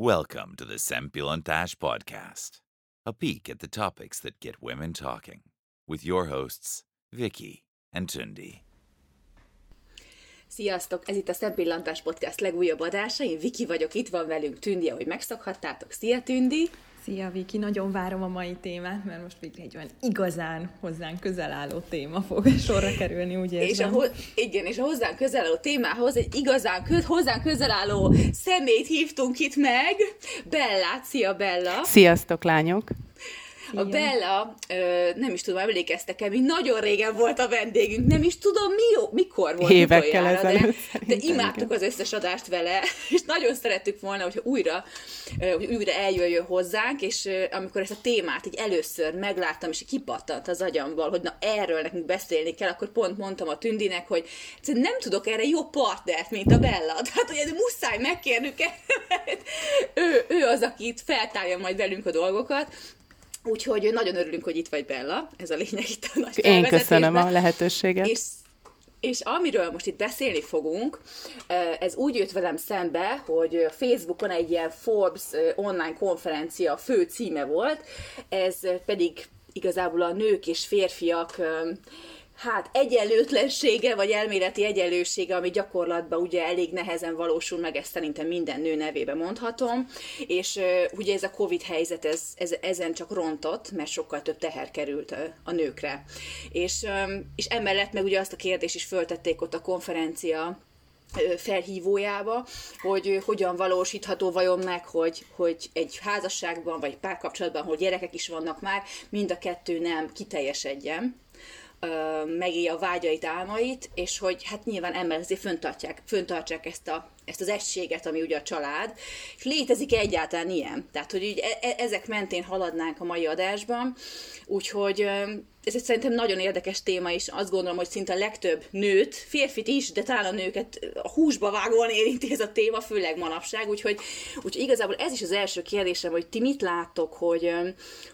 Welcome to the Sempilontash Podcast, a peek at the topics that get women talking, with your hosts, Vicky and Tundi. Sziasztok! Ez itt a Szempillantás Podcast legújabb adása. Én Viki vagyok, itt van velünk Tündi, ahogy megszokhattátok. Szia Tündi! Szia Viki, nagyon várom a mai témát, mert most végre egy olyan igazán hozzánk közel álló téma fog sorra kerülni, úgy érzem. És a, igen, és a hozzánk közel álló témához egy igazán kö, hozzánk közel álló szemét hívtunk itt meg. Bella, szia Bella! Sziasztok lányok! A Bella, ö, nem is tudom, emlékeztek-e, mi nagyon régen volt a vendégünk, nem is tudom, mi, mikor volt Évekkel ezelőtt. De, de imádtuk az összes adást vele, és nagyon szerettük volna, hogyha újra, hogy újra eljöjjön hozzánk, és amikor ezt a témát így először megláttam, és kipattant az agyamból, hogy na erről nekünk beszélni kell, akkor pont mondtam a Tündinek, hogy nem tudok erre jó partnert, mint a Bella. Tehát, hogy muszáj megkérnünk, ő, ő az, aki itt feltárja majd velünk a dolgokat, Úgyhogy nagyon örülünk, hogy itt vagy Bella, ez a lényeg itt a nagy Én köszönöm a lehetőséget. És, és amiről most itt beszélni fogunk, ez úgy jött velem szembe, hogy Facebookon egy ilyen Forbes online konferencia fő címe volt, ez pedig igazából a nők és férfiak hát egyenlőtlensége, vagy elméleti egyenlősége, ami gyakorlatban ugye elég nehezen valósul meg, ezt szerintem minden nő nevébe mondhatom, és ugye ez a Covid helyzet, ez, ez, ezen csak rontott, mert sokkal több teher került a, a nőkre. És, um, és emellett meg ugye azt a kérdést is föltették ott a konferencia felhívójába, hogy hogyan valósítható vajon meg, hogy, hogy egy házasságban vagy párkapcsolatban, hogy gyerekek is vannak már, mind a kettő nem kiteljesedjen megélje a vágyait, álmait, és hogy hát nyilván azért föntartják, föntartsák ezt, a, ezt az egységet, ami ugye a család, és létezik egyáltalán ilyen? Tehát, hogy így e- e- ezek mentén haladnánk a mai adásban, úgyhogy ez egy szerintem nagyon érdekes téma, és azt gondolom, hogy szinte a legtöbb nőt, férfit is, de talán a nőket a húsba vágóan érinti ez a téma, főleg manapság, úgyhogy, úgyhogy igazából ez is az első kérdésem, hogy ti mit láttok, hogy,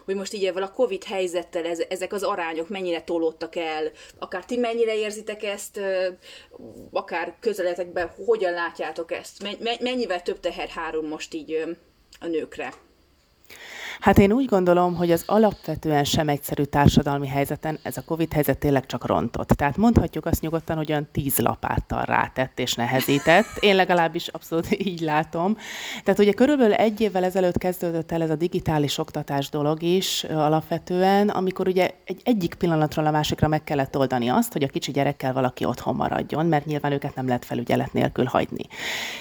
hogy most így ezzel a Covid helyzettel ez, ezek az arányok mennyire tolódtak el, akár ti mennyire érzitek ezt, akár közeletekben, hogyan látjátok ezt, mennyivel több teher három most így a nőkre? Hát én úgy gondolom, hogy az alapvetően sem egyszerű társadalmi helyzeten ez a Covid helyzet tényleg csak rontott. Tehát mondhatjuk azt nyugodtan, hogy olyan tíz lapáttal rátett és nehezített. Én legalábbis abszolút így látom. Tehát ugye körülbelül egy évvel ezelőtt kezdődött el ez a digitális oktatás dolog is alapvetően, amikor ugye egy egyik pillanatról a másikra meg kellett oldani azt, hogy a kicsi gyerekkel valaki otthon maradjon, mert nyilván őket nem lehet felügyelet nélkül hagyni.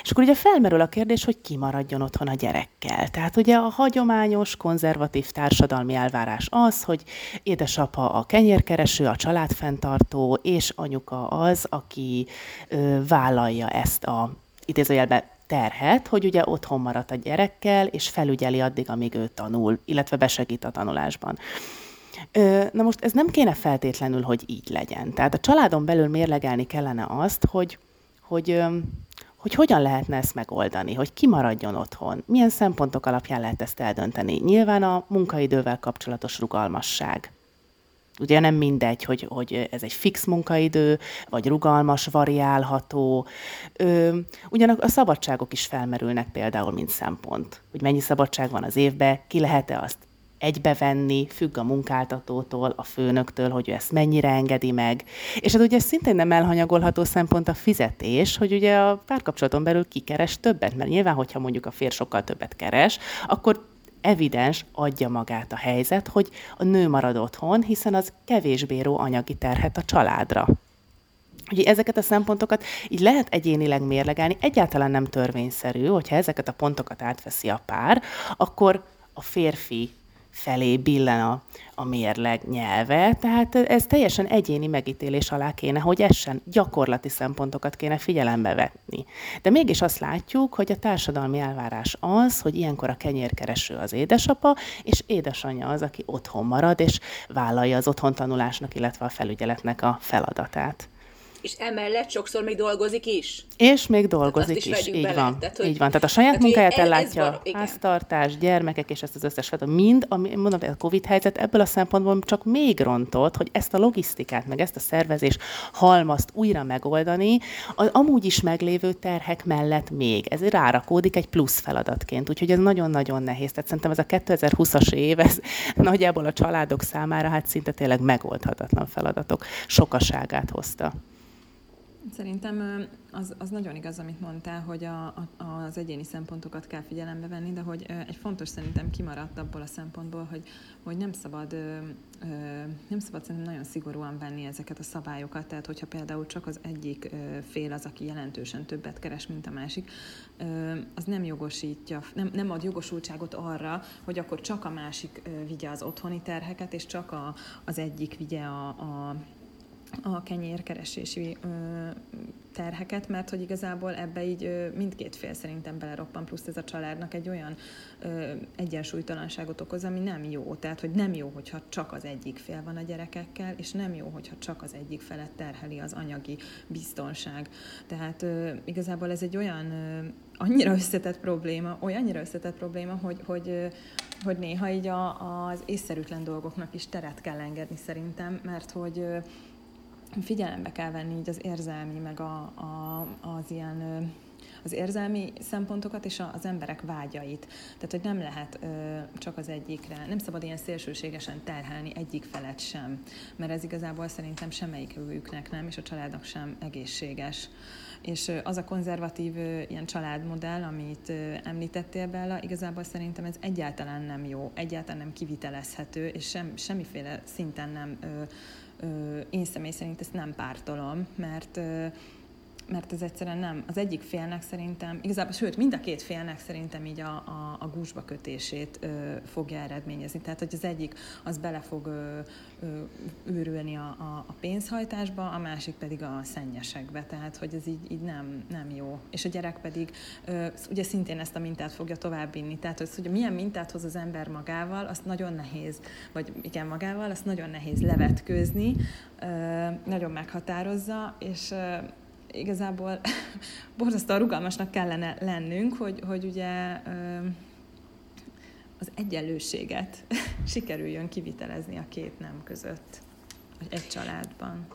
És akkor ugye felmerül a kérdés, hogy ki maradjon otthon a gyerekkel. Tehát ugye a hagyományos konzervatív társadalmi elvárás az, hogy édesapa a kenyérkereső, a családfenntartó, és anyuka az, aki ö, vállalja ezt a idézőjelben terhet, hogy ugye otthon maradt a gyerekkel, és felügyeli addig, amíg ő tanul, illetve besegít a tanulásban. Na most ez nem kéne feltétlenül, hogy így legyen. Tehát a családon belül mérlegelni kellene azt, hogy, hogy hogy hogyan lehetne ezt megoldani, hogy ki maradjon otthon, milyen szempontok alapján lehet ezt eldönteni. Nyilván a munkaidővel kapcsolatos rugalmasság. Ugye nem mindegy, hogy, hogy ez egy fix munkaidő, vagy rugalmas, variálható. Ö, ugyanak a szabadságok is felmerülnek például, mint szempont. Hogy mennyi szabadság van az évben, ki lehet-e azt egybevenni, függ a munkáltatótól, a főnöktől, hogy ő ezt mennyire engedi meg. És hát ugye szintén nem elhanyagolható szempont a fizetés, hogy ugye a párkapcsolaton belül kikeres többet, mert nyilván, hogyha mondjuk a fér sokkal többet keres, akkor evidens adja magát a helyzet, hogy a nő marad otthon, hiszen az kevésbé ró anyagi terhet a családra. Ugye ezeket a szempontokat így lehet egyénileg mérlegelni, egyáltalán nem törvényszerű, hogyha ezeket a pontokat átveszi a pár, akkor a férfi felé billen a, a mérleg nyelve, tehát ez teljesen egyéni megítélés alá kéne, hogy essen gyakorlati szempontokat kéne figyelembe vetni. De mégis azt látjuk, hogy a társadalmi elvárás az, hogy ilyenkor a kenyérkereső az édesapa, és édesanyja az, aki otthon marad, és vállalja az otthon tanulásnak, illetve a felügyeletnek a feladatát. És emellett sokszor még dolgozik is. És még dolgozik is, is. így bele. van. Tehát, hogy, így van. Tehát a saját tehát, munkáját ellátja, van, háztartás, gyermekek és ezt az összes mind, ami, mondom, a Covid helyzet ebből a szempontból csak még rontott, hogy ezt a logisztikát, meg ezt a szervezés halmazt újra megoldani, az amúgy is meglévő terhek mellett még. Ez rárakódik egy plusz feladatként, úgyhogy ez nagyon-nagyon nehéz. Tehát szerintem ez a 2020-as év, ez nagyjából a családok számára hát szinte tényleg megoldhatatlan feladatok sokaságát hozta. Szerintem az, az nagyon igaz, amit mondtál, hogy a, a, az egyéni szempontokat kell figyelembe venni, de hogy egy fontos szerintem kimaradt abból a szempontból, hogy, hogy nem szabad nem szabad szerintem nagyon szigorúan venni ezeket a szabályokat, tehát hogyha például csak az egyik fél az, aki jelentősen többet keres, mint a másik, az nem jogosítja, nem, nem ad jogosultságot arra, hogy akkor csak a másik vigye az otthoni terheket, és csak a, az egyik vigye a, a a kenyérkeresési ö, terheket, mert hogy igazából ebbe így ö, mindkét fél szerintem beleroppan, plusz ez a családnak egy olyan ö, egyensúlytalanságot okoz, ami nem jó. Tehát, hogy nem jó, hogyha csak az egyik fél van a gyerekekkel, és nem jó, hogyha csak az egyik felet terheli az anyagi biztonság. Tehát ö, igazából ez egy olyan ö, annyira összetett probléma, olyannyira összetett probléma, hogy, hogy, hogy néha így a, az észszerűtlen dolgoknak is teret kell engedni szerintem, mert hogy figyelembe kell venni így az érzelmi, meg a, a, az ilyen az érzelmi szempontokat és az emberek vágyait. Tehát, hogy nem lehet ö, csak az egyikre, nem szabad ilyen szélsőségesen terhelni egyik felet sem, mert ez igazából szerintem semmelyiküknek nem, és a családnak sem egészséges. És az a konzervatív ilyen családmodell, amit említettél Bella, igazából szerintem ez egyáltalán nem jó, egyáltalán nem kivitelezhető, és sem, semmiféle szinten nem ö, én személy szerint ezt nem pártolom, mert mert ez egyszerűen nem. Az egyik félnek szerintem, igazából, sőt, mind a két félnek szerintem így a, a, a gúzsba kötését ö, fogja eredményezni. Tehát, hogy az egyik az bele fog ö, ö, őrülni a, a, a pénzhajtásba, a másik pedig a szennyesekbe. Tehát, hogy ez így, így nem, nem jó. És a gyerek pedig ö, ugye szintén ezt a mintát fogja továbbvinni. Tehát, hogy, hogy milyen mintát hoz az ember magával, azt nagyon nehéz, vagy igen, magával, azt nagyon nehéz levetkőzni, ö, nagyon meghatározza, és ö, igazából borzasztóan rugalmasnak kellene lennünk, hogy, hogy ugye az egyenlőséget sikerüljön kivitelezni a két nem között egy családban.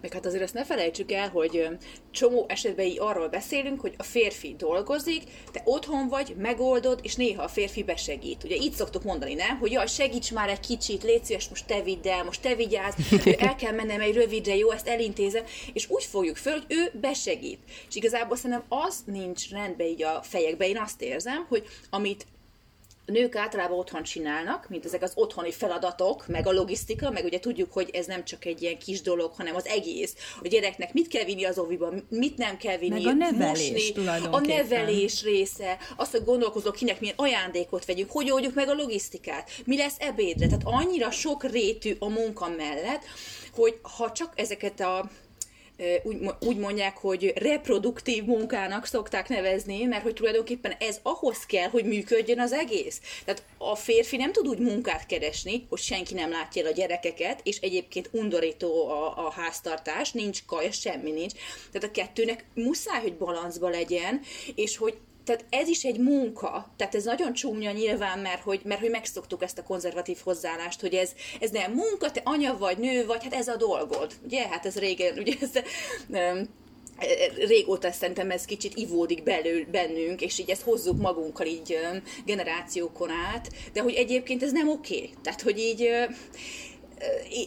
Meg hát azért azt ne felejtsük el, hogy csomó esetben így arról beszélünk, hogy a férfi dolgozik, te otthon vagy, megoldod, és néha a férfi besegít. Ugye így szoktuk mondani, nem? Hogy jaj, segíts már egy kicsit, légy szíves, most te vidd el, most te vigyázz, el kell mennem egy rövidre, jó, ezt elintézem, és úgy fogjuk föl, hogy ő besegít. És igazából szerintem az nincs rendben így a fejekben, én azt érzem, hogy amit nők általában otthon csinálnak, mint ezek az otthoni feladatok, meg a logisztika, meg ugye tudjuk, hogy ez nem csak egy ilyen kis dolog, hanem az egész. A gyereknek mit kell vinni az oviba, mit nem kell vinni, meg a nevelés mosni, a nevelés része, azt, hogy gondolkozok, kinek milyen ajándékot vegyünk, hogy oldjuk meg a logisztikát, mi lesz ebédre. Tehát annyira sok rétű a munka mellett, hogy ha csak ezeket a úgy, úgy mondják, hogy reproduktív munkának szokták nevezni, mert hogy tulajdonképpen ez ahhoz kell, hogy működjön az egész. Tehát a férfi nem tud úgy munkát keresni, hogy senki nem látja el a gyerekeket, és egyébként undorító a, a háztartás, nincs kaj, semmi nincs. Tehát a kettőnek muszáj, hogy balanszba legyen, és hogy tehát ez is egy munka, tehát ez nagyon csúnya nyilván, mert hogy, mert hogy megszoktuk ezt a konzervatív hozzáállást, hogy ez, ez nem munka, te anya vagy, nő vagy, hát ez a dolgod. Ugye, hát ez régen, ugye ez, um, régóta szerintem ez kicsit ivódik belül bennünk, és így ezt hozzuk magunkkal így generációkon át, de hogy egyébként ez nem oké. Okay. Tehát, hogy így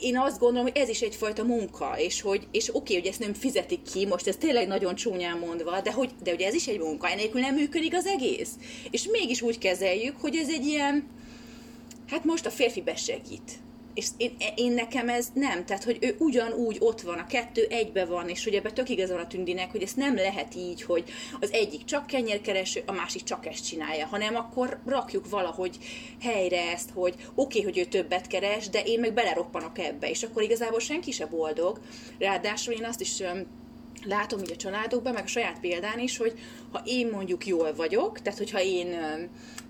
én azt gondolom, hogy ez is egyfajta munka, és hogy és oké, hogy ezt nem fizetik ki, most ez tényleg nagyon csúnyán mondva, de hogy, de hogy ez is egy munka, enélkül nem működik az egész. És mégis úgy kezeljük, hogy ez egy ilyen, hát most a férfi besegít és én, én nekem ez nem, tehát hogy ő ugyanúgy ott van, a kettő egybe van, és hogy ebbe tök igaz van a tündinek, hogy ezt nem lehet így, hogy az egyik csak kenyérkereső, a másik csak ezt csinálja, hanem akkor rakjuk valahogy helyre ezt, hogy oké, okay, hogy ő többet keres, de én meg beleroppanok ebbe, és akkor igazából senki se boldog. Ráadásul én azt is látom így a családokban, meg a saját példán is, hogy, ha én mondjuk jól vagyok, tehát hogyha én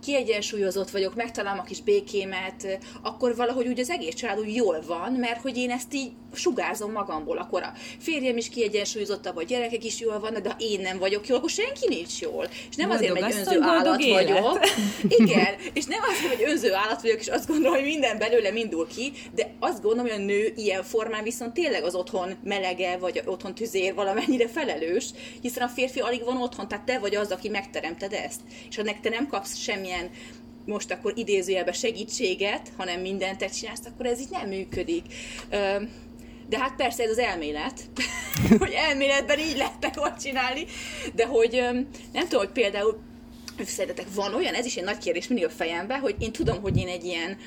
kiegyensúlyozott vagyok, megtalálom a kis békémet, akkor valahogy úgy az egész család úgy jól van, mert hogy én ezt így sugárzom magamból, akkor a férjem is kiegyensúlyozottabb, a gyerekek is jól vannak, de ha én nem vagyok jól, akkor senki nincs jól. És nem boldog azért, mert önző állat élet. vagyok. Igen, és nem azért, hogy önző állat vagyok, és azt gondolom, hogy minden belőlem indul ki, de azt gondolom, hogy a nő ilyen formán viszont tényleg az otthon melege, vagy otthon tüzér valamennyire felelős, hiszen a férfi alig van otthon, tehát te vagy az, aki megteremted ezt. És ha te nem kapsz semmilyen most akkor idézőjelben segítséget, hanem mindent te csinálsz, akkor ez így nem működik. De hát persze ez az elmélet, hogy elméletben így lehet jól csinálni, de hogy nem tudom, hogy például szerintetek van olyan, ez is egy nagy kérdés mindig a fejemben, hogy én tudom, hogy én egy ilyen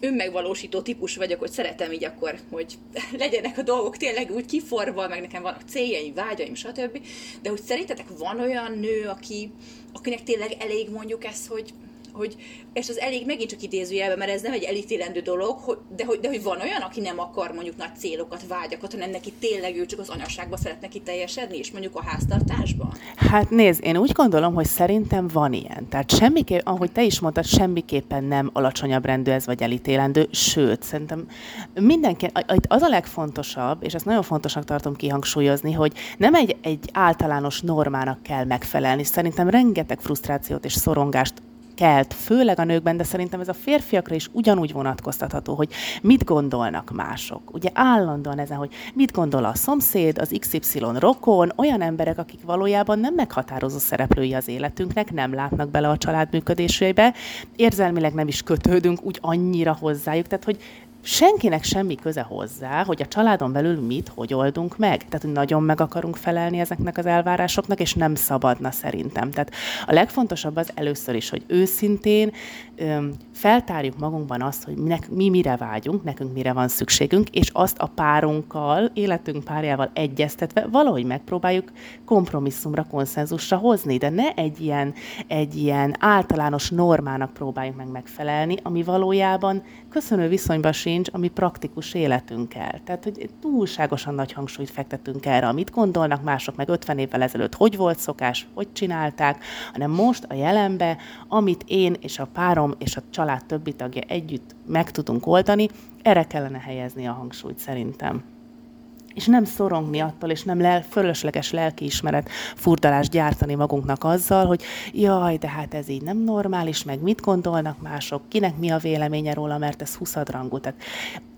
önmegvalósító típus vagyok, hogy szeretem így akkor, hogy legyenek a dolgok tényleg úgy kiforva, meg nekem vannak céljaim, vágyaim, stb. De hogy szerintetek van olyan nő, aki, akinek tényleg elég mondjuk ez, hogy hogy, és az elég megint csak idézőjelben, mert ez nem egy elítélendő dolog, hogy, de, hogy, de hogy van olyan, aki nem akar mondjuk nagy célokat, vágyakat, hanem neki tényleg ő csak az anyaságban szeretne kiteljesedni, és mondjuk a háztartásban? Hát nézd, én úgy gondolom, hogy szerintem van ilyen. Tehát semmiképp, ahogy te is mondtad, semmiképpen nem alacsonyabb rendű ez, vagy elítélendő, sőt, szerintem mindenki, az a legfontosabb, és ezt nagyon fontosnak tartom kihangsúlyozni, hogy nem egy, egy általános normának kell megfelelni. Szerintem rengeteg frusztrációt és szorongást kelt, főleg a nőkben, de szerintem ez a férfiakra is ugyanúgy vonatkoztatható, hogy mit gondolnak mások. Ugye állandóan ezen, hogy mit gondol a szomszéd, az XY rokon, olyan emberek, akik valójában nem meghatározó szereplői az életünknek, nem látnak bele a család működésébe, érzelmileg nem is kötődünk úgy annyira hozzájuk, tehát hogy senkinek semmi köze hozzá, hogy a családon belül mit, hogy oldunk meg. Tehát, hogy nagyon meg akarunk felelni ezeknek az elvárásoknak, és nem szabadna szerintem. Tehát a legfontosabb az először is, hogy őszintén feltárjuk magunkban azt, hogy minek, mi mire vágyunk, nekünk mire van szükségünk, és azt a párunkkal, életünk párjával egyeztetve valahogy megpróbáljuk kompromisszumra, konszenzusra hozni, de ne egy ilyen, egy ilyen általános normának próbáljuk meg megfelelni, ami valójában köszönő viszonyban sincs a mi praktikus életünkkel. Tehát, hogy túlságosan nagy hangsúlyt fektetünk erre, amit gondolnak mások meg 50 évvel ezelőtt, hogy volt szokás, hogy csinálták, hanem most a jelenbe, amit én és a párom és a család többi tagja együtt meg tudunk oldani, erre kellene helyezni a hangsúlyt szerintem és nem szorongni attól, és nem lel, fölösleges lelkiismeret furdalást gyártani magunknak azzal, hogy jaj, de hát ez így nem normális, meg mit gondolnak mások, kinek mi a véleménye róla, mert ez huszadrangú. Tehát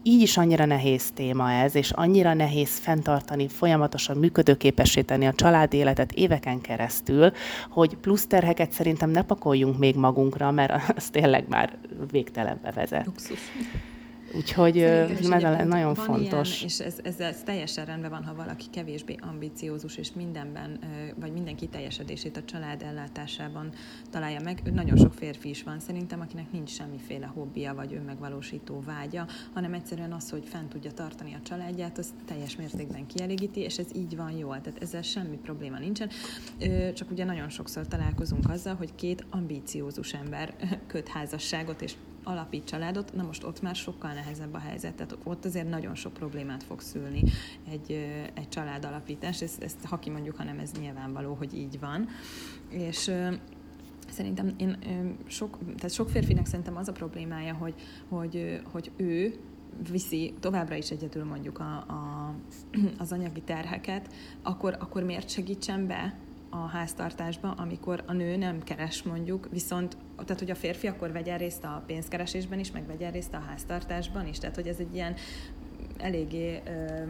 így is annyira nehéz téma ez, és annyira nehéz fenntartani, folyamatosan működőképessé tenni a családi életet éveken keresztül, hogy plusz terheket szerintem ne pakoljunk még magunkra, mert az tényleg már végtelenbe vezet. Luxus. Úgyhogy ez nagyon fontos. Ilyen, és ez, ez, ez teljesen rendben van, ha valaki kevésbé ambiciózus, és mindenben, vagy mindenki teljesedését a család ellátásában találja meg. Nagyon sok férfi is van szerintem, akinek nincs semmiféle hobbija, vagy önmegvalósító vágya, hanem egyszerűen az, hogy fent tudja tartani a családját, az teljes mértékben kielégíti, és ez így van jól. Tehát ezzel semmi probléma nincsen. Csak ugye nagyon sokszor találkozunk azzal, hogy két ambíciózus ember köt házasságot, és alapít családot, na most ott már sokkal nehezebb a helyzet, tehát ott azért nagyon sok problémát fog szülni egy, egy család alapítás, ezt, ezt ha kimondjuk, hanem ez nyilvánvaló, hogy így van. És szerintem én sok, tehát sok férfinek szerintem az a problémája, hogy, hogy, hogy ő viszi továbbra is egyedül mondjuk a, a, az anyagi terheket, akkor, akkor miért segítsen be a háztartásba, amikor a nő nem keres mondjuk, viszont, tehát hogy a férfi akkor vegyen részt a pénzkeresésben is, meg vegyen részt a háztartásban is, tehát hogy ez egy ilyen eléggé ö,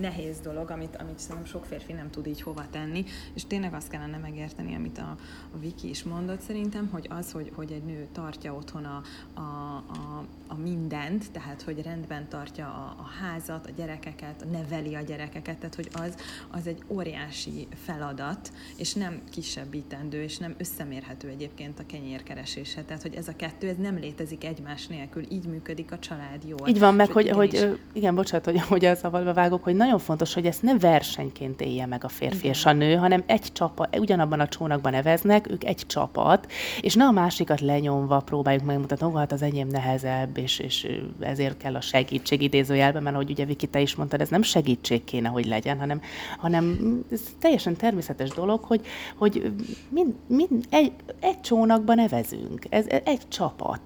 nehéz dolog, amit, amit szerintem sok férfi nem tud így hova tenni, és tényleg azt kellene megérteni, amit a, a Viki is mondott szerintem, hogy az, hogy, hogy egy nő tartja otthon a, a, a, a mindent, tehát hogy rendben tartja a, a házat, a gyerekeket, neveli a gyerekeket, tehát hogy az, az egy óriási feladat, és nem kisebbítendő, és nem összemérhető egyébként a kenyérkeresése. Tehát, hogy ez a kettő, ez nem létezik egymás nélkül, így működik a család jól. Így van, meg, hogy, hogy, is... igen, bocsánat, hogy, hogy a szavalba vágok, hogy nagyon nagyon fontos, hogy ezt ne versenyként élje meg a férfi Igen. és a nő, hanem egy csapat, ugyanabban a csónakban neveznek, ők egy csapat, és ne a másikat lenyomva próbáljuk megmutatni, hogy hát az enyém nehezebb, és, és ezért kell a segítség idézőjelben, mert ahogy ugye Viki, te is mondtad, ez nem segítség kéne, hogy legyen, hanem, hanem ez teljesen természetes dolog, hogy, hogy mind, mind egy, egy csónakban nevezünk, ez egy csapat.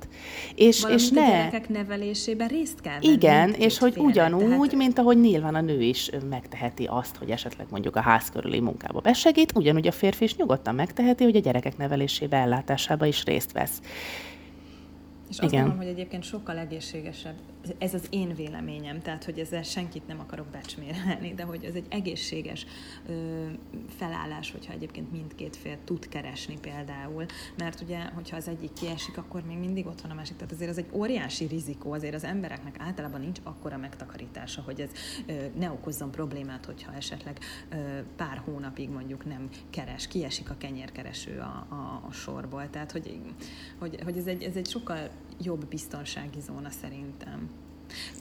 És, és ne... a gyerekek nevelésében részt kell venni. Igen, és hogy ugyanúgy, tehát... mint ahogy nyilván a nő is megteheti azt, hogy esetleg mondjuk a ház körüli munkába besegít, ugyanúgy a férfi is nyugodtan megteheti, hogy a gyerekek nevelésébe, ellátásába is részt vesz. És azt Igen. gondolom, hogy egyébként sokkal egészségesebb, ez az én véleményem, tehát hogy ezzel senkit nem akarok becsmérelni, de hogy ez egy egészséges ö, felállás, hogyha egyébként mindkét fél tud keresni például, mert ugye, hogyha az egyik kiesik, akkor még mindig ott van a másik, tehát azért az egy óriási rizikó, azért az embereknek általában nincs akkora megtakarítása, hogy ez ö, ne okozzon problémát, hogyha esetleg ö, pár hónapig mondjuk nem keres, kiesik a kenyérkereső a, a, a sorból, tehát hogy, hogy, hogy ez, egy, ez egy sokkal jobb biztonsági zóna szerintem.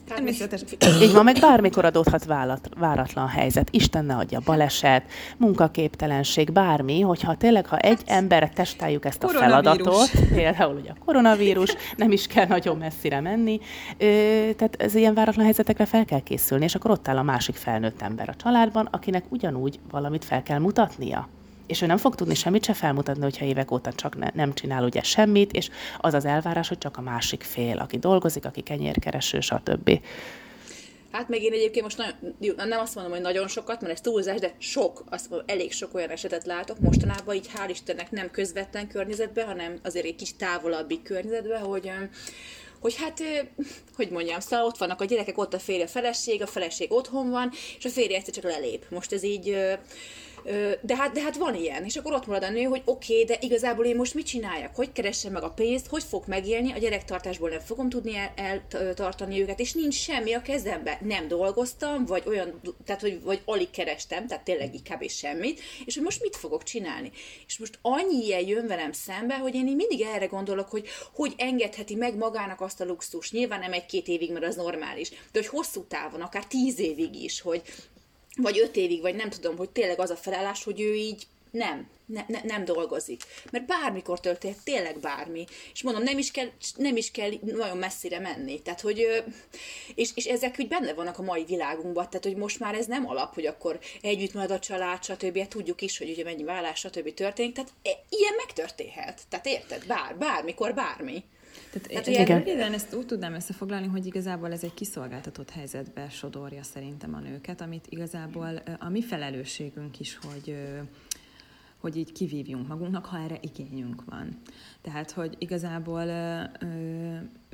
Természetesen. Így van, meg bármikor adódhat várat, váratlan helyzet. Isten ne adja, baleset, munkaképtelenség, bármi, hogyha tényleg, ha egy hát, emberre testáljuk ezt a feladatot, például ugye a koronavírus, nem is kell nagyon messzire menni, tehát ez ilyen váratlan helyzetekre fel kell készülni, és akkor ott áll a másik felnőtt ember a családban, akinek ugyanúgy valamit fel kell mutatnia és ő nem fog tudni semmit se felmutatni, hogyha évek óta csak ne, nem csinál ugye semmit, és az az elvárás, hogy csak a másik fél, aki dolgozik, aki kenyérkereső, stb. Hát meg én egyébként most nagyon, nem azt mondom, hogy nagyon sokat, mert ez túlzás, de sok, azt mondom, elég sok olyan esetet látok mostanában, így hál' Istennek nem közvetlen környezetben, hanem azért egy kis távolabbi környezetben, hogy hogy hát, hogy mondjam, szóval ott vannak a gyerekek, ott a férje, a feleség, a feleség otthon van, és a férje egyszer csak lelép. Most ez így de hát, de hát van ilyen, és akkor ott marad a nő, hogy oké, okay, de igazából én most mit csináljak? Hogy keressem meg a pénzt? Hogy fog megélni? A gyerektartásból nem fogom tudni eltartani el, őket, és nincs semmi a kezembe. Nem dolgoztam, vagy olyan, tehát hogy vagy alig kerestem, tehát tényleg így kb. semmit, és hogy most mit fogok csinálni? És most annyi ilyen jön velem szembe, hogy én mindig erre gondolok, hogy hogy engedheti meg magának azt a luxus. Nyilván nem egy-két évig, mert az normális, de hogy hosszú távon, akár tíz évig is, hogy vagy öt évig, vagy nem tudom, hogy tényleg az a felállás, hogy ő így nem, ne, ne, nem dolgozik. Mert bármikor történt, tényleg bármi. És mondom, nem is kell, nem is kell nagyon messzire menni. Tehát, hogy, és, és ezek úgy benne vannak a mai világunkban, tehát, hogy most már ez nem alap, hogy akkor együtt marad a család, stb. Hát tudjuk is, hogy ugye mennyi vállás, stb. történik. Tehát e, ilyen megtörténhet. Tehát érted? Bár, bármikor, bármi. Tehát, Tehát igen. röviden ezt úgy tudnám összefoglalni, hogy igazából ez egy kiszolgáltatott helyzetbe sodorja szerintem a nőket, amit igazából a mi felelősségünk is, hogy hogy így kivívjunk magunknak, ha erre igényünk van. Tehát, hogy igazából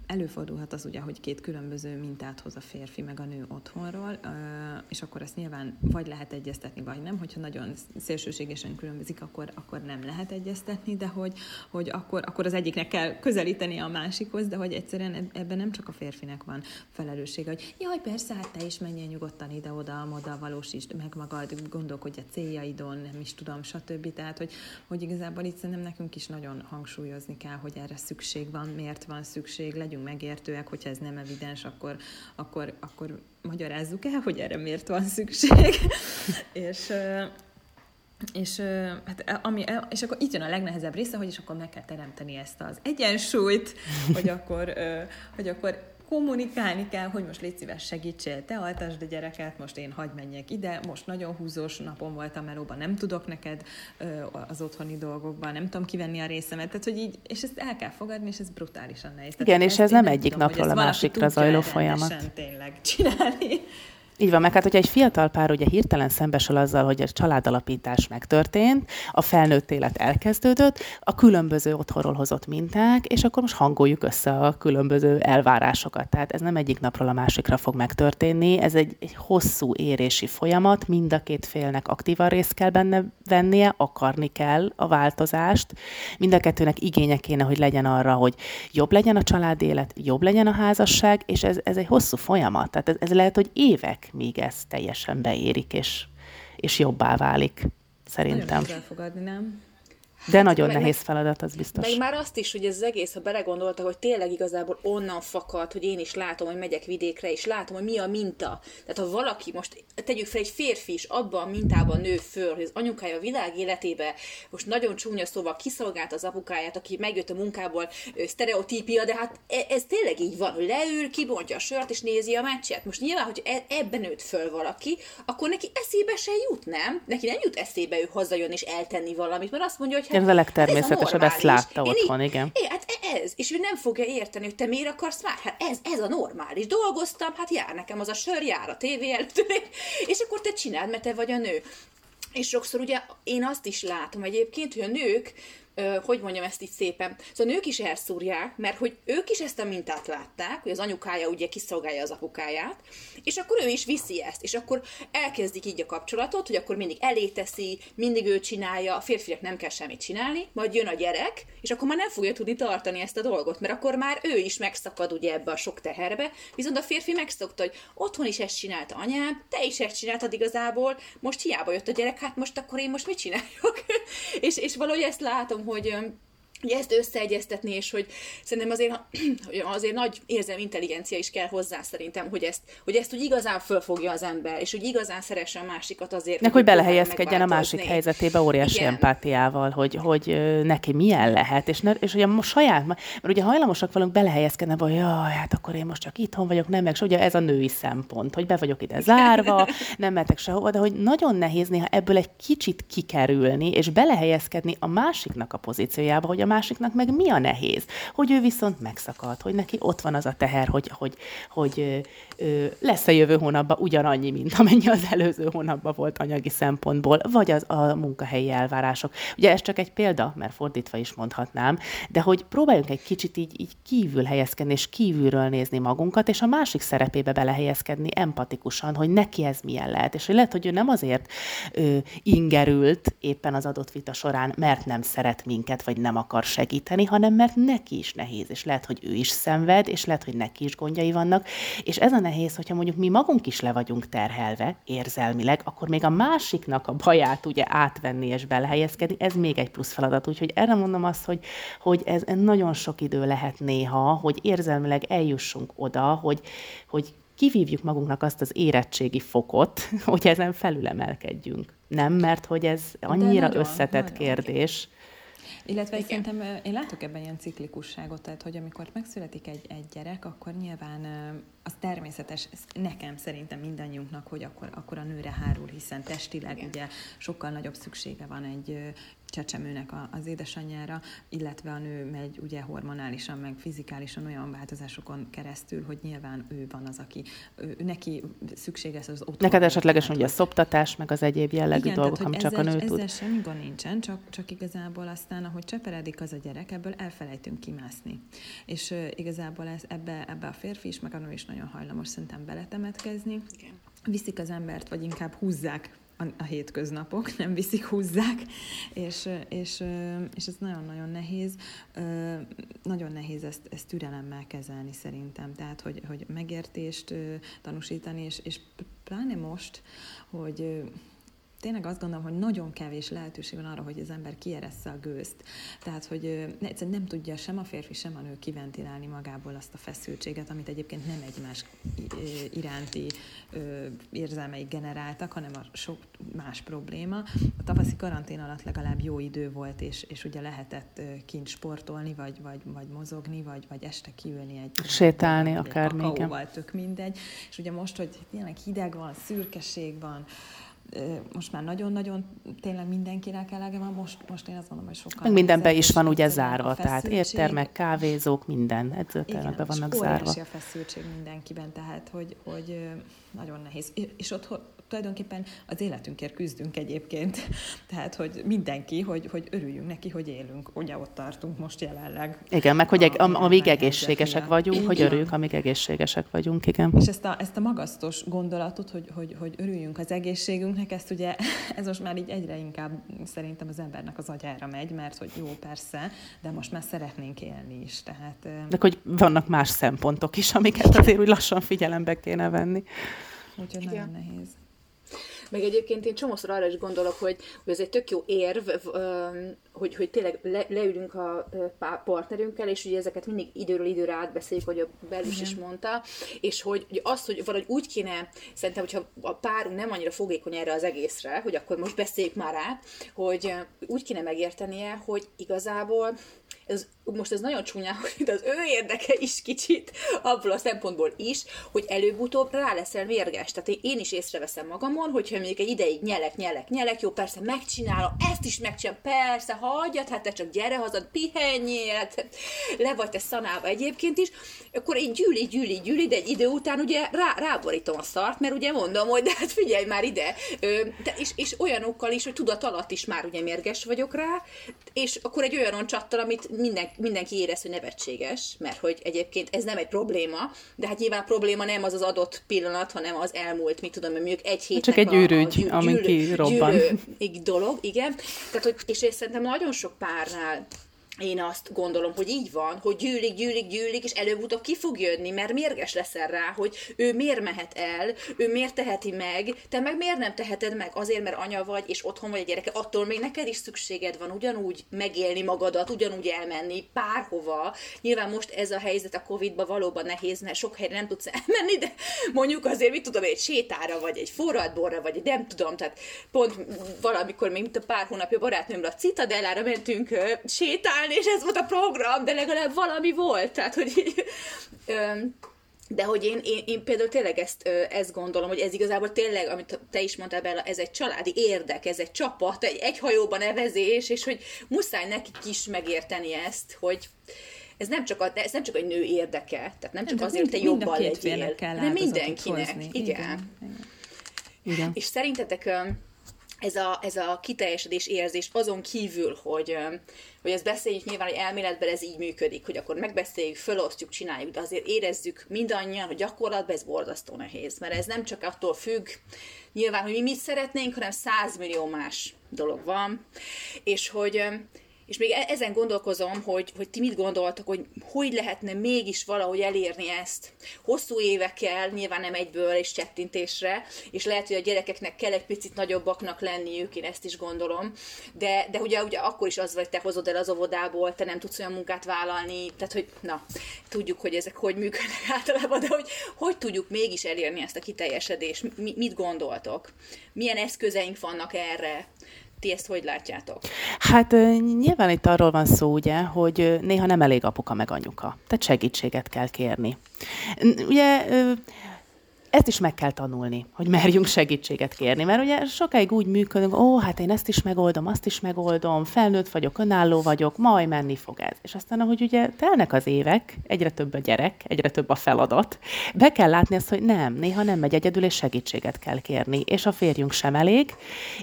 előfordulhat az ugye, hogy két különböző mintát hoz a férfi meg a nő otthonról, és akkor ezt nyilván vagy lehet egyeztetni, vagy nem. Hogyha nagyon szélsőségesen különbözik, akkor, akkor nem lehet egyeztetni, de hogy, hogy akkor, akkor az egyiknek kell közelíteni a másikhoz, de hogy egyszerűen ebben nem csak a férfinek van felelőssége, hogy jaj, persze, hát te is menjél nyugodtan ide-oda, oda, valósítsd meg magad, gondolkodj a céljaidon, nem is tudom, stb. Tehát, hogy, hogy igazából itt szerintem nekünk is nagyon hangsúlyozni kell, hogy erre szükség van, miért van szükség, legyünk legyünk megértőek, hogyha ez nem evidens, akkor, akkor, akkor magyarázzuk el, hogy erre miért van szükség. és, és, hát, ami, és akkor itt jön a legnehezebb része, hogy is akkor meg kell teremteni ezt az egyensúlyt, hogy akkor, hogy akkor kommunikálni kell, hogy most légy szíves segítsél, te altasd a gyereket, most én hagy menjek ide, most nagyon húzós napon voltam melóban, nem tudok neked az otthoni dolgokban, nem tudom kivenni a részemet, tehát hogy így, és ezt el kell fogadni, és ez brutálisan nehéz. Igen, és ez nem egyik tudom, napról a másikra zajló folyamat. tényleg csinálni. Így van, meg hát, hogyha egy fiatal pár ugye hirtelen szembesül azzal, hogy a családalapítás megtörtént, a felnőtt élet elkezdődött, a különböző otthonról hozott minták, és akkor most hangoljuk össze a különböző elvárásokat. Tehát ez nem egyik napról a másikra fog megtörténni, ez egy, egy hosszú érési folyamat, mind a két félnek aktívan részt kell benne vennie, akarni kell a változást, mind a kettőnek igénye kéne, hogy legyen arra, hogy jobb legyen a család élet, jobb legyen a házasság, és ez, ez egy hosszú folyamat. Tehát ez, ez lehet, hogy évek míg ez teljesen beérik, és, és jobbá válik, szerintem. Nagyon elfogadni, nem? De nagyon meg, nehéz feladat, az biztos. Meg már azt is, hogy ez az egész, ha belegondolta, hogy tényleg igazából onnan fakad, hogy én is látom, hogy megyek vidékre, és látom, hogy mi a minta. Tehát ha valaki most, tegyük fel egy férfi is abban a mintában nő föl, hogy az anyukája a világ életébe most nagyon csúnya szóval kiszolgált az apukáját, aki megjött a munkából, sztereotípia, de hát e, ez tényleg így van, hogy leül, kibontja a sört, és nézi a meccset. Most nyilván, hogy e, ebben nőtt föl valaki, akkor neki eszébe se jut, nem? Neki nem jut eszébe ő hazajön és eltenni valamit, mert azt mondja, hogy hát, ez a legtermészetesebb, ezt látta én otthon, így, igen. É, hát ez, és ő nem fogja érteni, hogy te miért akarsz már, hát ez, ez a normális. Dolgoztam, hát jár nekem az a sör, jár a tévé előtt, és akkor te csináld, mert te vagy a nő. És sokszor ugye én azt is látom egyébként, hogy a nők hogy mondjam ezt így szépen, szóval nők is elszúrják, mert hogy ők is ezt a mintát látták, hogy az anyukája ugye kiszolgálja az apukáját, és akkor ő is viszi ezt, és akkor elkezdik így a kapcsolatot, hogy akkor mindig elé teszi, mindig ő csinálja, a férfiak nem kell semmit csinálni, majd jön a gyerek, és akkor már nem fogja tudni tartani ezt a dolgot, mert akkor már ő is megszakad ugye ebbe a sok teherbe, viszont a férfi megszokta, hogy otthon is ezt csinálta anyám, te is ezt csináltad igazából, most hiába jött a gyerek, hát most akkor én most mit csináljak? És, és valahogy ezt látom, hogy hogy ezt összeegyeztetni, és hogy szerintem azért, azért nagy érzelmi intelligencia is kell hozzá szerintem, hogy ezt, hogy ezt úgy igazán fölfogja az ember, és hogy igazán szeresse a másikat azért. Nek, hogy belehelyezkedjen a másik helyzetébe óriási Igen. empátiával, hogy, hogy neki milyen lehet, és, ne, és hogy a saját, mert ugye hajlamosak vagyunk belehelyezkedni, hogy jaj, hát akkor én most csak itthon vagyok, nem meg, és ugye ez a női szempont, hogy be vagyok ide zárva, nem mehetek sehova, de hogy nagyon nehéz néha ebből egy kicsit kikerülni, és belehelyezkedni a másiknak a pozíciójába, hogy a másiknak meg mi a nehéz, hogy ő viszont megszakad, hogy neki ott van az a teher, hogy, hogy, hogy ö, lesz a jövő hónapban ugyanannyi, mint amennyi az előző hónapban volt anyagi szempontból, vagy az a munkahelyi elvárások. Ugye ez csak egy példa, mert fordítva is mondhatnám, de hogy próbáljunk egy kicsit így, így kívül helyezkedni, és kívülről nézni magunkat, és a másik szerepébe belehelyezkedni empatikusan, hogy neki ez milyen lehet. És hogy lehet, hogy ő nem azért ö, ingerült éppen az adott vita során, mert nem szeret minket, vagy nem akar segíteni, hanem mert neki is nehéz, és lehet, hogy ő is szenved, és lehet, hogy neki is gondjai vannak, és ez a nehéz, hogyha mondjuk mi magunk is le vagyunk terhelve érzelmileg, akkor még a másiknak a baját ugye átvenni és belehelyezkedni, ez még egy plusz feladat. Úgyhogy erre mondom azt, hogy, hogy ez nagyon sok idő lehet néha, hogy érzelmileg eljussunk oda, hogy, hogy kivívjuk magunknak azt az érettségi fokot, hogy ezen felülemelkedjünk. Nem, mert hogy ez annyira nagyon, összetett nagyon. kérdés. Illetve Igen. szerintem én látok ebben ilyen ciklikusságot, tehát hogy amikor megszületik egy, egy gyerek, akkor nyilván az természetes, nekem szerintem mindannyiunknak, hogy akkor, akkor a nőre hárul, hiszen testileg Igen. ugye sokkal nagyobb szüksége van egy csecsemőnek az édesanyjára, illetve a nő megy ugye hormonálisan, meg fizikálisan olyan változásokon keresztül, hogy nyilván ő van az, aki ő, neki szükséges az otthon. Neked esetlegesen ugye a szoptatás, meg az egyéb jellegű Igen, dolgok, ami csak a nő ezzel tud. Ezzel semmi gond nincsen, csak, csak igazából aztán, ahogy cseperedik az a gyerek, ebből elfelejtünk kimászni. És uh, igazából ez, ebbe, ebbe a férfi is, meg a nő is nagyon hajlamos szerintem beletemetkezni. Igen. Viszik az embert, vagy inkább húzzák a, a hétköznapok, nem viszik, húzzák, és, és, és ez nagyon-nagyon nehéz. Nagyon nehéz ezt, ezt türelemmel kezelni szerintem, tehát hogy, hogy megértést tanúsítani, és, és pláne most, hogy tényleg azt gondolom, hogy nagyon kevés lehetőség van arra, hogy az ember kieressze a gőzt. Tehát, hogy egyszerűen nem tudja sem a férfi, sem a nő kiventilálni magából azt a feszültséget, amit egyébként nem egymás iránti érzelmei generáltak, hanem a sok más probléma. A tavaszi karantén alatt legalább jó idő volt, és, és ugye lehetett kint sportolni, vagy, vagy, vagy mozogni, vagy, vagy este kiülni egy... Sétálni akár még. tök mindegy. És ugye most, hogy tényleg hideg van, szürkeség van, most már nagyon-nagyon tényleg mindenkinek elege van, most, most én azt mondom, hogy sokkal... Meg mindenben is van ugye zárva, tehát értermek, kávézók, minden edzőtermekben vannak zárva. Igen, a feszültség mindenkiben, tehát hogy, hogy nagyon nehéz. És ott tulajdonképpen az életünkért küzdünk egyébként. Tehát, hogy mindenki, hogy, hogy örüljünk neki, hogy élünk. Ugye ott tartunk most jelenleg. Igen, meg hogy a, amíg egészségesek vagyunk, igen. hogy örüljünk, amíg egészségesek vagyunk, igen. És ezt a, ezt a magasztos gondolatot, hogy, hogy, hogy örüljünk az egészségünknek, ezt ugye, ez most már így egyre inkább szerintem az embernek az agyára megy, mert hogy jó, persze, de most már szeretnénk élni is. Tehát, de hogy vannak más szempontok is, amiket azért úgy lassan figyelembe kéne venni. Úgyhogy nagyon nehéz. Meg egyébként én csomószor arra is gondolok, hogy, hogy ez egy tök jó érv, hogy, hogy tényleg le, leülünk a partnerünkkel, és ugye ezeket mindig időről időre átbeszéljük, hogy a Belus is mondta, és hogy, hogy azt, hogy valahogy úgy kéne, szerintem, hogyha a párunk nem annyira fogékony erre az egészre, hogy akkor most beszéljük már át, hogy úgy kéne megértenie, hogy igazából ez, most ez nagyon csúnya, hogy az ő érdeke is kicsit, abból a szempontból is, hogy előbb-utóbb rá leszel mérges. Tehát én is észreveszem magamon, hogyha mondjuk egy ideig nyelek, nyelek, nyelek, jó, persze megcsinálom, ezt is megcsinálom, persze, hagyjad, hát te csak gyere haza, pihenjél, le vagy te szanába egyébként is, akkor én gyűli, gyűli, gyűli, de egy idő után ugye rá, ráborítom a szart, mert ugye mondom, hogy de hát figyelj már ide, Ö, de, és, és olyanokkal is, hogy tudat alatt is már ugye mérges vagyok rá, és akkor egy olyanon csattal, amit minden, mindenki érez, hogy nevetséges, mert hogy egyébként ez nem egy probléma, de hát nyilván a probléma nem az az adott pillanat, hanem az elmúlt, mit tudom, mondjuk egy hétnek Csak egy a ami kirobban. Gyűlő, dolog, igen. Tehát, hogy, és én szerintem nagyon sok párnál én azt gondolom, hogy így van, hogy gyűlik, gyűlik, gyűlik, és előbb-utóbb ki fog jönni, mert mérges leszel rá, hogy ő miért mehet el, ő miért teheti meg, te meg miért nem teheted meg, azért, mert anya vagy, és otthon vagy a gyereke, attól még neked is szükséged van ugyanúgy megélni magadat, ugyanúgy elmenni párhova. Nyilván most ez a helyzet a Covid-ban valóban nehéz, mert sok helyre nem tudsz elmenni, de mondjuk azért, mit tudom, egy sétára, vagy egy forradborra, vagy egy nem tudom, tehát pont valamikor még, mint a pár hónapja barátnőmre a Citadellára mentünk sétálni, és ez volt a program, de legalább valami volt, tehát, hogy így, de hogy én, én, én például tényleg ezt, ezt gondolom, hogy ez igazából tényleg, amit te is mondtál Bella, ez egy családi érdek, ez egy csapat, egy, egy hajóban nevezés, és hogy muszáj nekik is megérteni ezt, hogy ez nem csak, a, ez nem csak egy nő érdeke, tehát nem csak nem, azért, hogy te jobban legyél, hanem mindenkinek. Hozni. Igen. Igen. Igen. És szerintetek ez a, ez a kiteljesedés érzés azon kívül, hogy, hogy ezt beszéljük nyilván, hogy elméletben ez így működik, hogy akkor megbeszéljük, felosztjuk, csináljuk, de azért érezzük mindannyian, hogy gyakorlatban ez borzasztó nehéz, mert ez nem csak attól függ, nyilván, hogy mi mit szeretnénk, hanem százmillió más dolog van, és hogy és még e- ezen gondolkozom, hogy, hogy ti mit gondoltak, hogy hogy lehetne mégis valahogy elérni ezt. Hosszú évekkel, nyilván nem egyből és csettintésre, és lehet, hogy a gyerekeknek kell egy picit nagyobbaknak lenniük, én ezt is gondolom, de, de ugye, ugye akkor is az vagy, te hozod el az óvodából, te nem tudsz olyan munkát vállalni, tehát hogy na, tudjuk, hogy ezek hogy működnek általában, de hogy hogy tudjuk mégis elérni ezt a kiteljesedést, mi, mit gondoltok? Milyen eszközeink vannak erre? Ti ezt hogy látjátok? Hát nyilván itt arról van szó, ugye, hogy néha nem elég apuka meg anyuka. Tehát segítséget kell kérni. Ugye ezt is meg kell tanulni, hogy merjünk segítséget kérni, mert ugye sokáig úgy működünk, ó, hát én ezt is megoldom, azt is megoldom, felnőtt vagyok, önálló vagyok, majd menni fog ez. És aztán, ahogy ugye telnek az évek, egyre több a gyerek, egyre több a feladat, be kell látni azt, hogy nem, néha nem megy egyedül, és segítséget kell kérni, és a férjünk sem elég,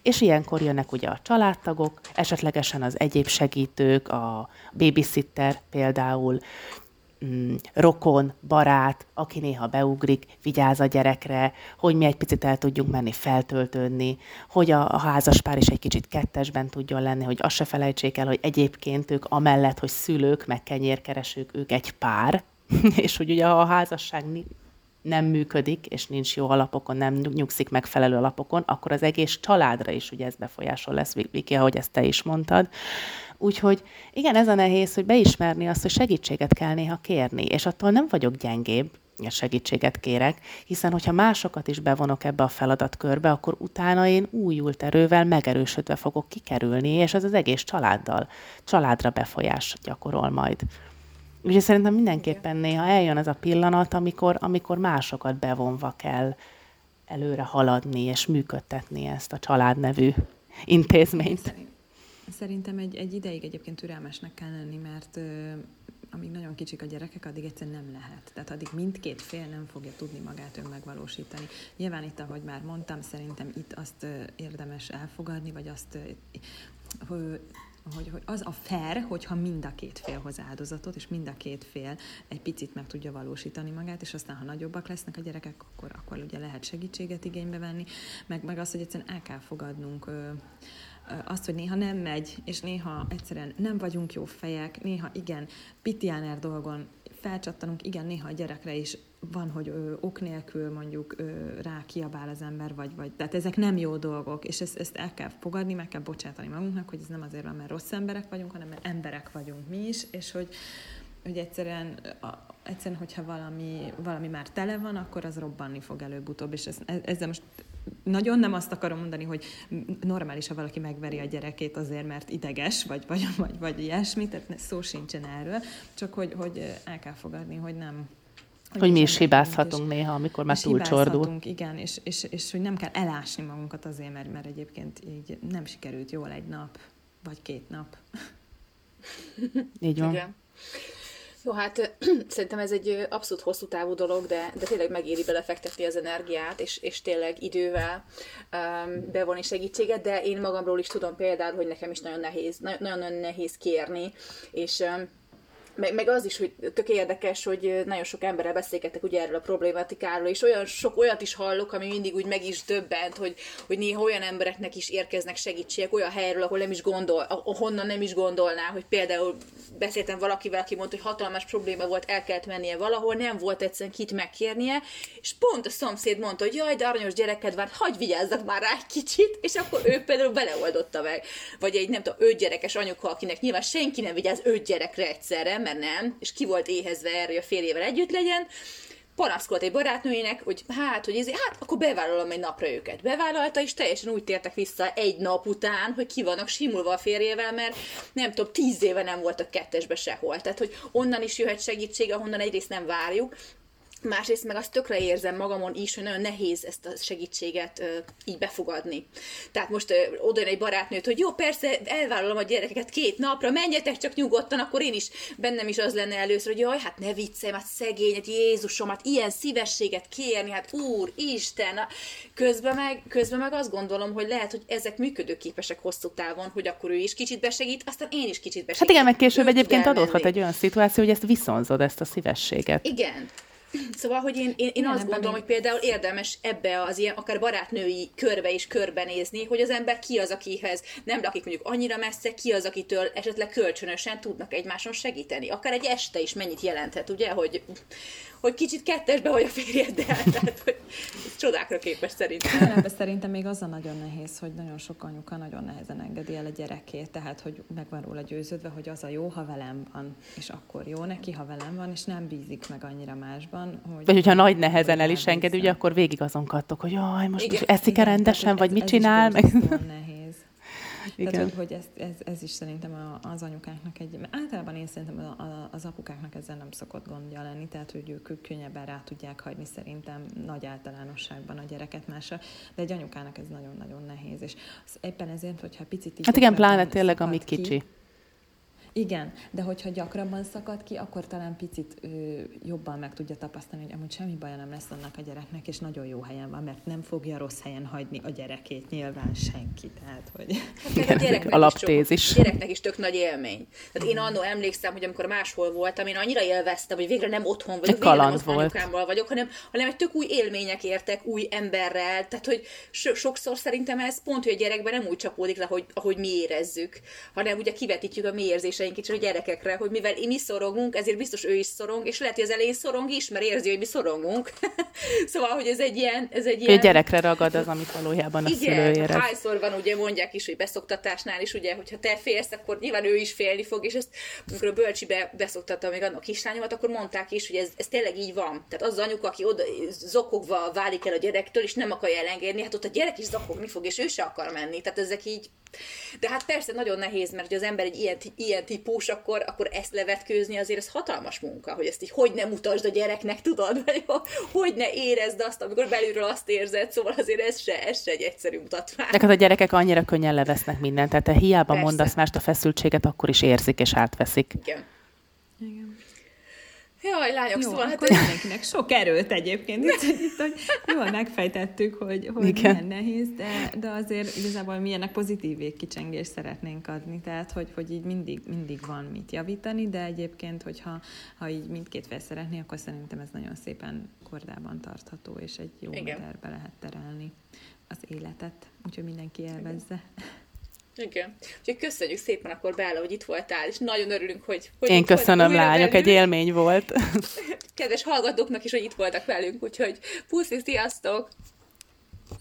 és ilyenkor jönnek ugye a családtagok, esetlegesen az egyéb segítők, a babysitter például, mm, rokon, barát, aki néha beugrik, vigyáz a gyerekre, hogy mi egy picit el tudjunk menni feltöltődni, hogy a, a házaspár is egy kicsit kettesben tudjon lenni, hogy azt se felejtsék el, hogy egyébként ők amellett, hogy szülők, meg kenyérkeresők, ők egy pár, és hogy ugye a házasság nem működik, és nincs jó alapokon, nem nyugszik megfelelő alapokon, akkor az egész családra is ugye ez befolyásol lesz, Viki, ahogy ezt te is mondtad. Úgyhogy igen, ez a nehéz, hogy beismerni azt, hogy segítséget kell néha kérni, és attól nem vagyok gyengébb, segítséget kérek, hiszen hogyha másokat is bevonok ebbe a feladatkörbe, akkor utána én újult erővel megerősödve fogok kikerülni, és ez az egész családdal, családra befolyás gyakorol majd. Úgyhogy szerintem mindenképpen néha eljön ez a pillanat, amikor, amikor másokat bevonva kell előre haladni és működtetni ezt a családnevű intézményt. Szerintem egy, egy ideig egyébként türelmesnek kell lenni, mert ö, amíg nagyon kicsik a gyerekek, addig egyszerűen nem lehet. Tehát addig mindkét fél nem fogja tudni magát önmegvalósítani. Nyilván itt, ahogy már mondtam, szerintem itt azt ö, érdemes elfogadni, vagy azt ö, hogy, hogy az a fair, hogyha mind a két fél hoz áldozatot, és mind a két fél egy picit meg tudja valósítani magát, és aztán, ha nagyobbak lesznek a gyerekek, akkor, akkor ugye lehet segítséget igénybe venni, meg, meg az, hogy egyszerűen el kell fogadnunk ö, azt, hogy néha nem megy, és néha egyszerűen nem vagyunk jó fejek, néha igen, pitiáner dolgon felcsattanunk, igen, néha a gyerekre is van, hogy ö, ok nélkül mondjuk ö, rá kiabál az ember, vagy, vagy, tehát ezek nem jó dolgok, és ezt, ezt el kell fogadni, meg kell bocsátani magunknak, hogy ez nem azért van, mert rossz emberek vagyunk, hanem mert emberek vagyunk mi is, és hogy, hogy egyszerűen, a, egyszerűen hogyha valami, valami már tele van, akkor az robbanni fog előbb-utóbb, és ez, most nagyon nem azt akarom mondani, hogy normális, ha valaki megveri a gyerekét azért, mert ideges, vagy, vagy, vagy, vagy ilyesmi, tehát szó sincsen erről, csak hogy, hogy el kell fogadni, hogy nem, hogy, hogy mi is hibázhatunk és, néha, amikor már túlcsordul. igen, és, és, és hogy nem kell elásni magunkat azért, mert, mert egyébként így nem sikerült jól egy nap, vagy két nap. Így van. Igen. Jó, hát szerintem ez egy abszolút hosszú távú dolog, de, de tényleg megéri belefektetni az energiát, és, és tényleg idővel um, bevonni segítséget, de én magamról is tudom például, hogy nekem is nagyon nehéz, nagyon-nagyon nehéz kérni, és um, meg, meg az is, hogy tök érdekes, hogy nagyon sok emberrel beszélgetek ugye erről a problématikáról, és olyan sok olyat is hallok, ami mindig úgy meg is döbbent, hogy, hogy néha olyan embereknek is érkeznek segítségek olyan helyről, ahol nem is gondol, ahonnan nem is gondolná, hogy például beszéltem valakivel, aki mondta, hogy hatalmas probléma volt, el kellett mennie valahol, nem volt egyszerűen kit megkérnie, és pont a szomszéd mondta, hogy jaj, de aranyos gyereked van, hagyj vigyázzak már rá egy kicsit, és akkor ő például beleoldotta meg. Vagy egy nem tudom, öt gyerekes anyuka, akinek nyilván senki nem vigyáz öt gyerekre egyszerre, mert nem, és ki volt éhezve erre, hogy a férjével együtt legyen, panaszkolt egy barátnőjének, hogy hát, hogy ezért, hát akkor bevállalom egy napra őket. Bevállalta, és teljesen úgy tértek vissza egy nap után, hogy ki vannak simulva a férjével, mert nem tudom, tíz éve nem voltak kettesbe sehol. Tehát, hogy onnan is jöhet segítség, ahonnan egyrészt nem várjuk, másrészt meg azt tökre érzem magamon is, hogy nagyon nehéz ezt a segítséget ö, így befogadni. Tehát most oda egy barátnőt, hogy jó, persze, elvállalom a gyerekeket két napra, menjetek csak nyugodtan, akkor én is, bennem is az lenne először, hogy jaj, hát ne viccelj, hát szegényet, Jézusom, hát ilyen szívességet kérni, hát Úr, Isten, közben meg, közben meg azt gondolom, hogy lehet, hogy ezek működőképesek hosszú távon, hogy akkor ő is kicsit besegít, aztán én is kicsit besegít. Hát igen, meg később egyébként adódhat egy olyan szituáció, hogy ezt viszonzod, ezt a szívességet. Igen, Szóval, hogy én, én, én azt gondolom, hogy például érdemes ebbe az ilyen, akár barátnői körbe is körbenézni, hogy az ember ki az, akihez nem lakik mondjuk annyira messze, ki az, akitől esetleg kölcsönösen tudnak egymáson segíteni. Akár egy este is mennyit jelenthet, ugye, hogy hogy kicsit kettesbe vagy a férjeddel, tehát hogy csodákra képes szerintem. Ebben szerintem még az a nagyon nehéz, hogy nagyon sok anyuka nagyon nehezen engedi el a gyerekét, tehát hogy meg van róla győződve, hogy az a jó, ha velem van, és akkor jó neki, ha velem van, és nem bízik meg annyira másban. Hogy vagy hogyha nagy nehezen el is engedi, ugye akkor végig azon kattok, hogy jaj, most igen, eszik-e rendesen, vagy ez, mit ez csinál. Meg... nehéz. Igen. Tehát, hogy, hogy ez, ez, ez is szerintem az anyukáknak egy, mert általában én szerintem az apukáknak ezzel nem szokott gondja lenni, tehát hogy ők könnyebben rá tudják hagyni szerintem nagy általánosságban a gyereket másra, de egy anyukának ez nagyon-nagyon nehéz, és éppen ezért, hogyha picit így Hát igen, pláne tényleg, amíg kicsi. Ki, igen, de hogyha gyakrabban szakad ki, akkor talán picit ö, jobban meg tudja tapasztalni, hogy amúgy semmi baja nem lesz annak a gyereknek, és nagyon jó helyen van, mert nem fogja rossz helyen hagyni a gyerekét, nyilván senki. Tehát, hogy... Hát, Igen, a gyereknek alaptézis. Is, gyereknek is tök nagy élmény. Tehát én annó emlékszem, hogy amikor máshol voltam, én annyira élveztem, hogy végre nem otthon vagyok, végre nem anyukámmal vagyok, hanem, hanem egy tök új élmények értek, új emberrel. Tehát, hogy so- sokszor szerintem ez pont, hogy a gyerekben nem úgy csapódik le, hogy, ahogy mi érezzük, hanem ugye kivetítjük a mi érzéseinket érzéseink kicsit a gyerekekre, hogy mivel mi szorongunk, ezért biztos ő is szorong, és lehet, hogy az elején szorong is, mert érzi, hogy mi szorongunk. szóval, hogy ez egy ilyen... Ez egy ilyen... A gyerekre ragad az, amit valójában a Igen, szülő érez. hányszor van, ugye mondják is, hogy beszoktatásnál is, ugye, hogyha te félsz, akkor nyilván ő is félni fog, és ezt, amikor a bölcsibe beszoktatta még annak kislányomat, akkor mondták is, hogy ez, ez tényleg így van. Tehát az, anyuka, aki oda zokogva válik el a gyerektől, és nem akarja elengedni, hát ott a gyerek is zokogni fog, és ő se akar menni. Tehát ezek így de hát persze nagyon nehéz, mert hogy az ember egy ilyen, ilyen típus, akkor, akkor ezt levetkőzni azért ez hatalmas munka, hogy ezt így hogy ne mutasd a gyereknek, tudod, vagy hogy ne érezd azt, amikor belülről azt érzed, szóval azért ez se, ez se egy egyszerű mutatvány. De hát a gyerekek annyira könnyen levesznek mindent, tehát te hiába persze. mondasz mást a feszültséget, akkor is érzik és átveszik. Igen. Igen. Jaj, lányok, Jó, szóval hát... mindenkinek sok erőt egyébként. Itt, itt hogy jól megfejtettük, hogy, hogy Igen. milyen nehéz, de, de azért igazából milyenek pozitív végkicsengést szeretnénk adni. Tehát, hogy, hogy így mindig, mindig van mit javítani, de egyébként, hogyha ha így mindkét fel szeretné, akkor szerintem ez nagyon szépen kordában tartható, és egy jó terbe lehet terelni az életet. Úgyhogy mindenki élvezze. Igen. Igen. Úgyhogy köszönjük szépen akkor, Bella, hogy itt voltál, és nagyon örülünk, hogy... hogy Én köszönöm, lányok, velünk. egy élmény volt. Kedves hallgatóknak is, hogy itt voltak velünk, úgyshogy puszi, sziasztok!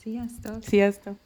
Sziasztok! Sziasztok!